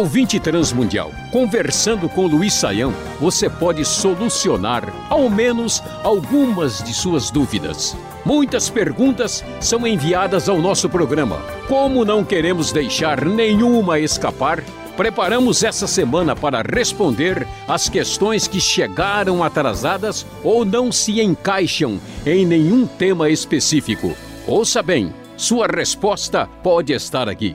Ouvinte Transmundial, conversando com Luiz Saião, você pode solucionar ao menos algumas de suas dúvidas. Muitas perguntas são enviadas ao nosso programa. Como não queremos deixar nenhuma escapar, preparamos essa semana para responder as questões que chegaram atrasadas ou não se encaixam em nenhum tema específico. Ouça bem, sua resposta pode estar aqui.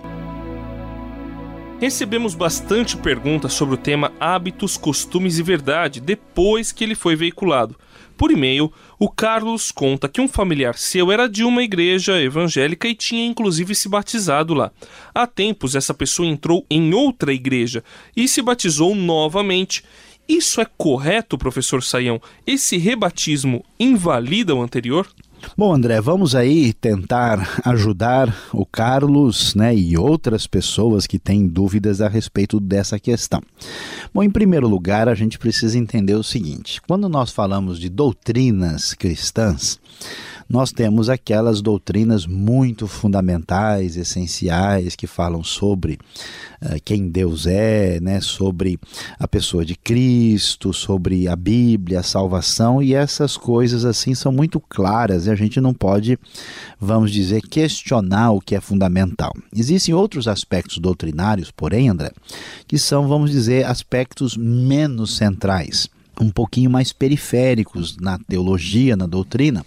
Recebemos bastante perguntas sobre o tema hábitos, costumes e verdade depois que ele foi veiculado. Por e-mail, o Carlos conta que um familiar seu era de uma igreja evangélica e tinha inclusive se batizado lá. Há tempos, essa pessoa entrou em outra igreja e se batizou novamente. Isso é correto, professor Saião? Esse rebatismo invalida o anterior? Bom, André, vamos aí tentar ajudar o Carlos né, e outras pessoas que têm dúvidas a respeito dessa questão. Bom, em primeiro lugar, a gente precisa entender o seguinte: quando nós falamos de doutrinas cristãs, nós temos aquelas doutrinas muito fundamentais, essenciais, que falam sobre uh, quem Deus é, né, sobre a pessoa de Cristo, sobre a Bíblia, a salvação, e essas coisas assim são muito claras e a gente não pode, vamos dizer, questionar o que é fundamental. Existem outros aspectos doutrinários, porém, André, que são, vamos dizer, aspectos menos centrais um pouquinho mais periféricos na teologia, na doutrina,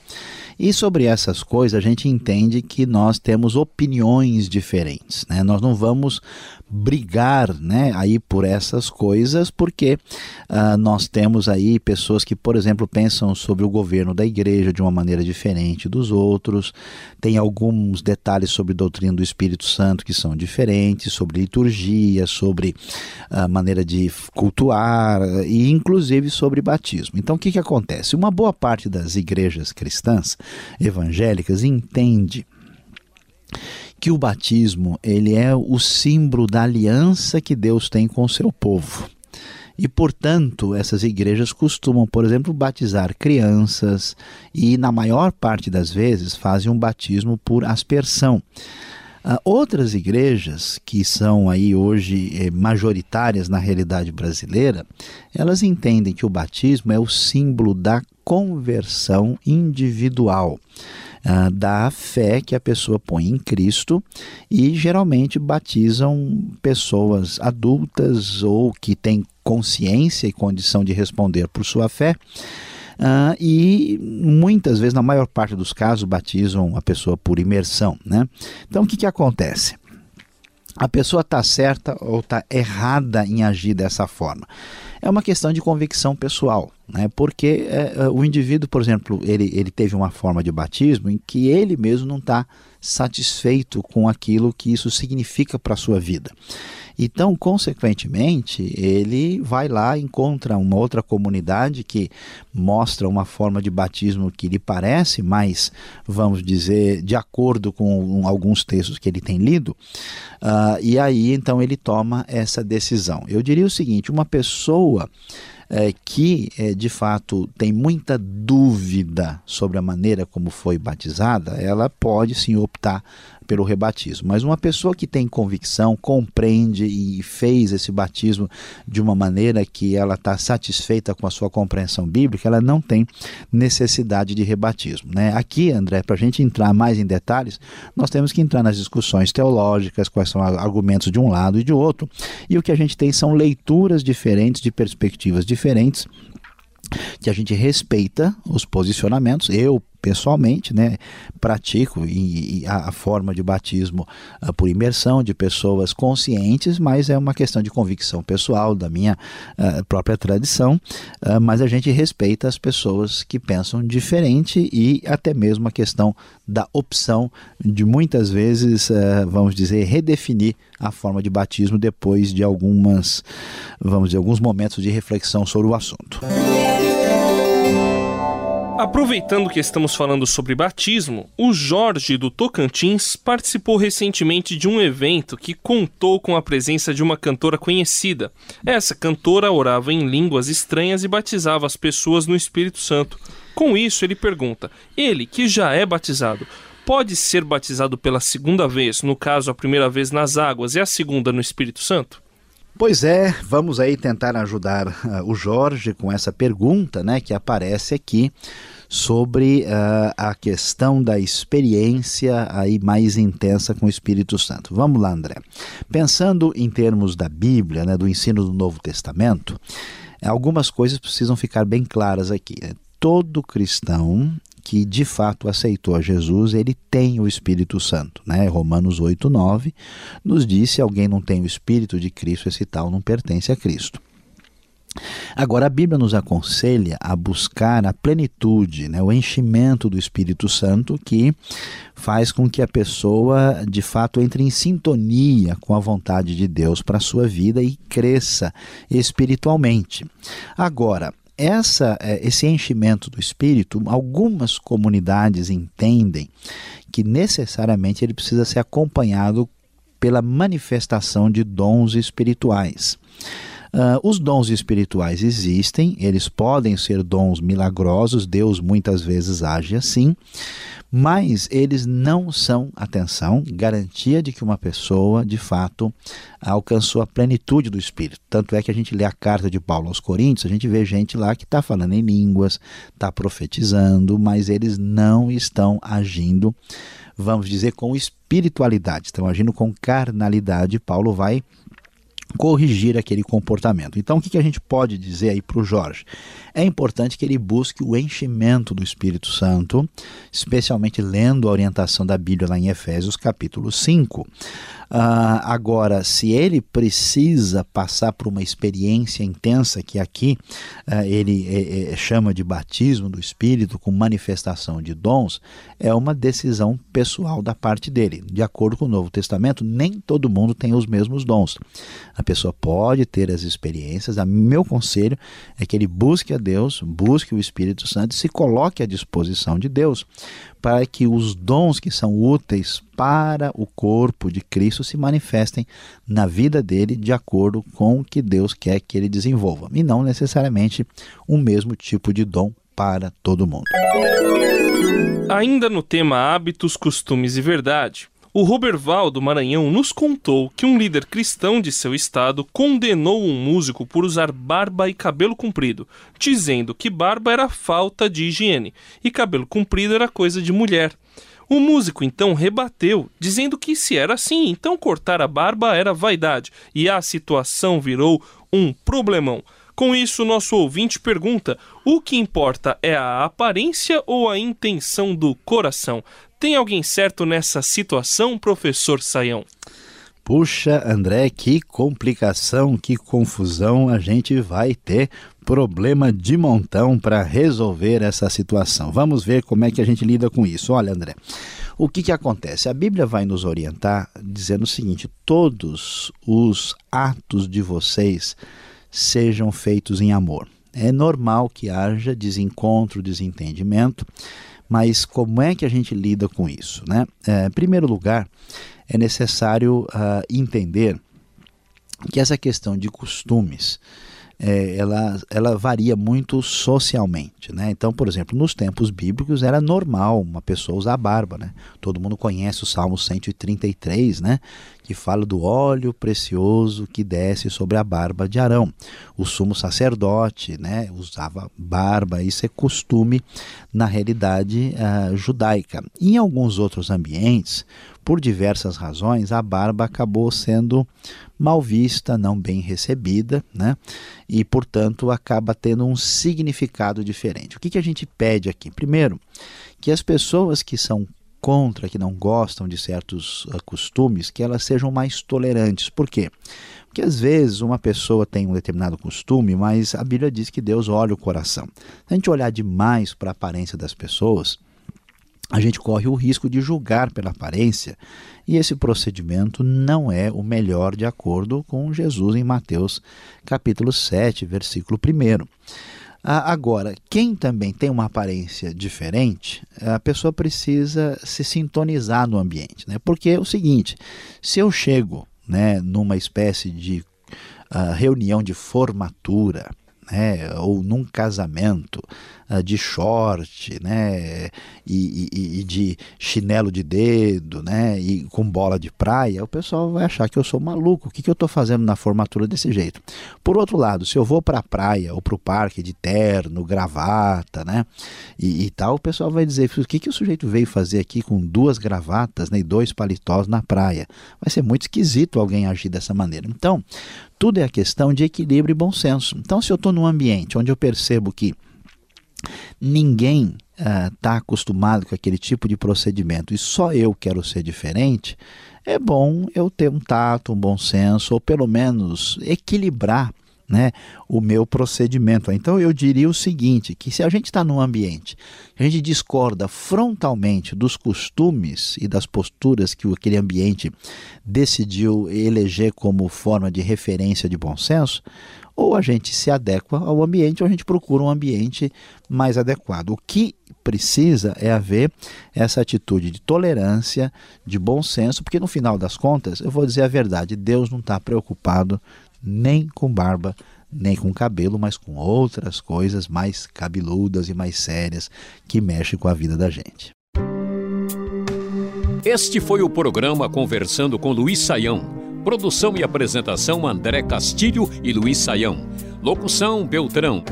e sobre essas coisas a gente entende que nós temos opiniões diferentes, né? Nós não vamos brigar, né, aí por essas coisas, porque uh, nós temos aí pessoas que, por exemplo, pensam sobre o governo da igreja de uma maneira diferente dos outros, tem alguns detalhes sobre doutrina do Espírito Santo que são diferentes, sobre liturgia, sobre a uh, maneira de cultuar e inclusive sobre batismo. Então, o que, que acontece? Uma boa parte das igrejas cristãs evangélicas entende que o batismo ele é o símbolo da aliança que Deus tem com o seu povo. E, portanto, essas igrejas costumam, por exemplo, batizar crianças e, na maior parte das vezes, fazem um batismo por aspersão. Uh, outras igrejas que são aí hoje eh, majoritárias na realidade brasileira, elas entendem que o batismo é o símbolo da conversão individual. Uh, da fé que a pessoa põe em Cristo e geralmente batizam pessoas adultas ou que têm consciência e condição de responder por sua fé. Uh, e muitas vezes, na maior parte dos casos, batizam a pessoa por imersão. Né? Então, o que, que acontece? A pessoa está certa ou está errada em agir dessa forma? É uma questão de convicção pessoal né? porque é, é, o indivíduo, por exemplo, ele, ele teve uma forma de batismo em que ele mesmo não está satisfeito com aquilo que isso significa para a sua vida. Então, consequentemente, ele vai lá, encontra uma outra comunidade que mostra uma forma de batismo que lhe parece mais, vamos dizer, de acordo com alguns textos que ele tem lido, uh, e aí então ele toma essa decisão. Eu diria o seguinte: uma pessoa é, que é, de fato tem muita dúvida sobre a maneira como foi batizada, ela pode sim optar pelo rebatismo. Mas uma pessoa que tem convicção, compreende e fez esse batismo de uma maneira que ela está satisfeita com a sua compreensão bíblica, ela não tem necessidade de rebatismo. Né? Aqui, André, para a gente entrar mais em detalhes, nós temos que entrar nas discussões teológicas, quais são os argumentos de um lado e de outro, e o que a gente tem são leituras diferentes, de perspectivas diferentes que a gente respeita os posicionamentos. Eu, pessoalmente, né, pratico e, e a, forma de batismo uh, por imersão de pessoas conscientes, mas é uma questão de convicção pessoal, da minha uh, própria tradição, uh, mas a gente respeita as pessoas que pensam diferente e até mesmo a questão da opção de muitas vezes, vamos dizer, redefinir a forma de batismo depois de algumas, vamos dizer, alguns momentos de reflexão sobre o assunto. Aproveitando que estamos falando sobre batismo, o Jorge do Tocantins participou recentemente de um evento que contou com a presença de uma cantora conhecida. Essa cantora orava em línguas estranhas e batizava as pessoas no Espírito Santo. Com isso, ele pergunta: ele, que já é batizado, pode ser batizado pela segunda vez, no caso, a primeira vez nas águas e a segunda no Espírito Santo? Pois é, vamos aí tentar ajudar uh, o Jorge com essa pergunta, né, que aparece aqui sobre uh, a questão da experiência aí mais intensa com o Espírito Santo. Vamos lá, André. Pensando em termos da Bíblia, né, do ensino do Novo Testamento, algumas coisas precisam ficar bem claras aqui. Né? Todo cristão que de fato aceitou a Jesus, ele tem o Espírito Santo. Né? Romanos 8, 9 nos diz: se alguém não tem o Espírito de Cristo, esse tal não pertence a Cristo. Agora, a Bíblia nos aconselha a buscar a plenitude, né, o enchimento do Espírito Santo, que faz com que a pessoa, de fato, entre em sintonia com a vontade de Deus para a sua vida e cresça espiritualmente. Agora, essa, é, esse enchimento do espírito, algumas comunidades entendem que necessariamente ele precisa ser acompanhado pela manifestação de dons espirituais. Uh, os dons espirituais existem, eles podem ser dons milagrosos, Deus muitas vezes age assim, mas eles não são, atenção, garantia de que uma pessoa de fato alcançou a plenitude do Espírito. Tanto é que a gente lê a carta de Paulo aos Coríntios, a gente vê gente lá que está falando em línguas, está profetizando, mas eles não estão agindo, vamos dizer, com espiritualidade, estão agindo com carnalidade. Paulo vai corrigir aquele comportamento. Então, o que a gente pode dizer aí para o Jorge? É importante que ele busque o enchimento do Espírito Santo, especialmente lendo a orientação da Bíblia lá em Efésios capítulo 5. Uh, agora, se ele precisa passar por uma experiência intensa, que aqui uh, ele é, é, chama de batismo do Espírito com manifestação de dons, é uma decisão pessoal da parte dele. De acordo com o Novo Testamento, nem todo mundo tem os mesmos dons. A pessoa pode ter as experiências. O meu conselho é que ele busque a Deus, busque o Espírito Santo e se coloque à disposição de Deus para que os dons que são úteis para o corpo de Cristo se manifestem na vida dele de acordo com o que Deus quer que ele desenvolva, e não necessariamente o mesmo tipo de dom para todo mundo. Ainda no tema hábitos, costumes e verdade, o Roberval do Maranhão nos contou que um líder cristão de seu estado condenou um músico por usar barba e cabelo comprido, dizendo que barba era falta de higiene e cabelo comprido era coisa de mulher. O músico então rebateu, dizendo que se era assim, então cortar a barba era vaidade, e a situação virou um problemão. Com isso, nosso ouvinte pergunta: o que importa é a aparência ou a intenção do coração? Tem alguém certo nessa situação, professor Saião? Puxa, André, que complicação, que confusão a gente vai ter. Problema de montão para resolver essa situação. Vamos ver como é que a gente lida com isso. Olha, André, o que, que acontece? A Bíblia vai nos orientar dizendo o seguinte: todos os atos de vocês sejam feitos em amor. É normal que haja desencontro, desentendimento, mas como é que a gente lida com isso? Né? É, em primeiro lugar, é necessário uh, entender que essa questão de costumes é, ela, ela varia muito socialmente. Né? Então, por exemplo, nos tempos bíblicos era normal uma pessoa usar barba. Né? Todo mundo conhece o Salmo 133, né? que fala do óleo precioso que desce sobre a barba de Arão. O sumo sacerdote né? usava barba, isso é costume na realidade uh, judaica. Em alguns outros ambientes, por diversas razões, a barba acabou sendo mal vista, não bem recebida, né? e, portanto, acaba tendo um significado diferente. O que, que a gente pede aqui? Primeiro, que as pessoas que são contra, que não gostam de certos uh, costumes, que elas sejam mais tolerantes. Por quê? Porque às vezes uma pessoa tem um determinado costume, mas a Bíblia diz que Deus olha o coração. Se a gente olhar demais para a aparência das pessoas, a gente corre o risco de julgar pela aparência, e esse procedimento não é o melhor de acordo com Jesus em Mateus capítulo 7, versículo 1. Agora, quem também tem uma aparência diferente, a pessoa precisa se sintonizar no ambiente, né? Porque é o seguinte, se eu chego né, numa espécie de uh, reunião de formatura, né, ou num casamento de short, né, e, e, e, de chinelo de dedo, né, e com bola de praia, o pessoal vai achar que eu sou maluco. O que, que eu estou fazendo na formatura desse jeito? Por outro lado, se eu vou para a praia ou para o parque de terno, gravata, né, e, e, tal, o pessoal vai dizer: o que, que o sujeito veio fazer aqui com duas gravatas né, e dois paletós na praia? Vai ser muito esquisito alguém agir dessa maneira. Então, tudo é a questão de equilíbrio e bom senso. Então, se eu estou num ambiente onde eu percebo que ninguém está uh, acostumado com aquele tipo de procedimento e só eu quero ser diferente, é bom eu ter um tato, um bom senso, ou pelo menos equilibrar né, o meu procedimento. Então eu diria o seguinte, que se a gente está num ambiente, a gente discorda frontalmente dos costumes e das posturas que aquele ambiente decidiu eleger como forma de referência de bom senso, ou a gente se adequa ao ambiente ou a gente procura um ambiente mais adequado. O que precisa é haver essa atitude de tolerância, de bom senso, porque no final das contas, eu vou dizer a verdade, Deus não está preocupado nem com barba, nem com cabelo, mas com outras coisas mais cabeludas e mais sérias que mexem com a vida da gente. Este foi o programa Conversando com Luiz Saião. Produção e apresentação André Castilho e Luiz Saião. Locução Beltrão.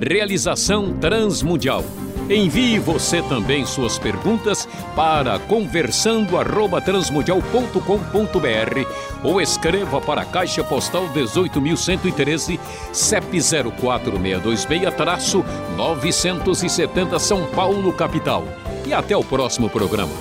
Realização Transmundial. Envie você também suas perguntas para conversando@transmundial.com.br ou escreva para a Caixa Postal 18.113, CEP 04626-970 São Paulo, capital. E até o próximo programa.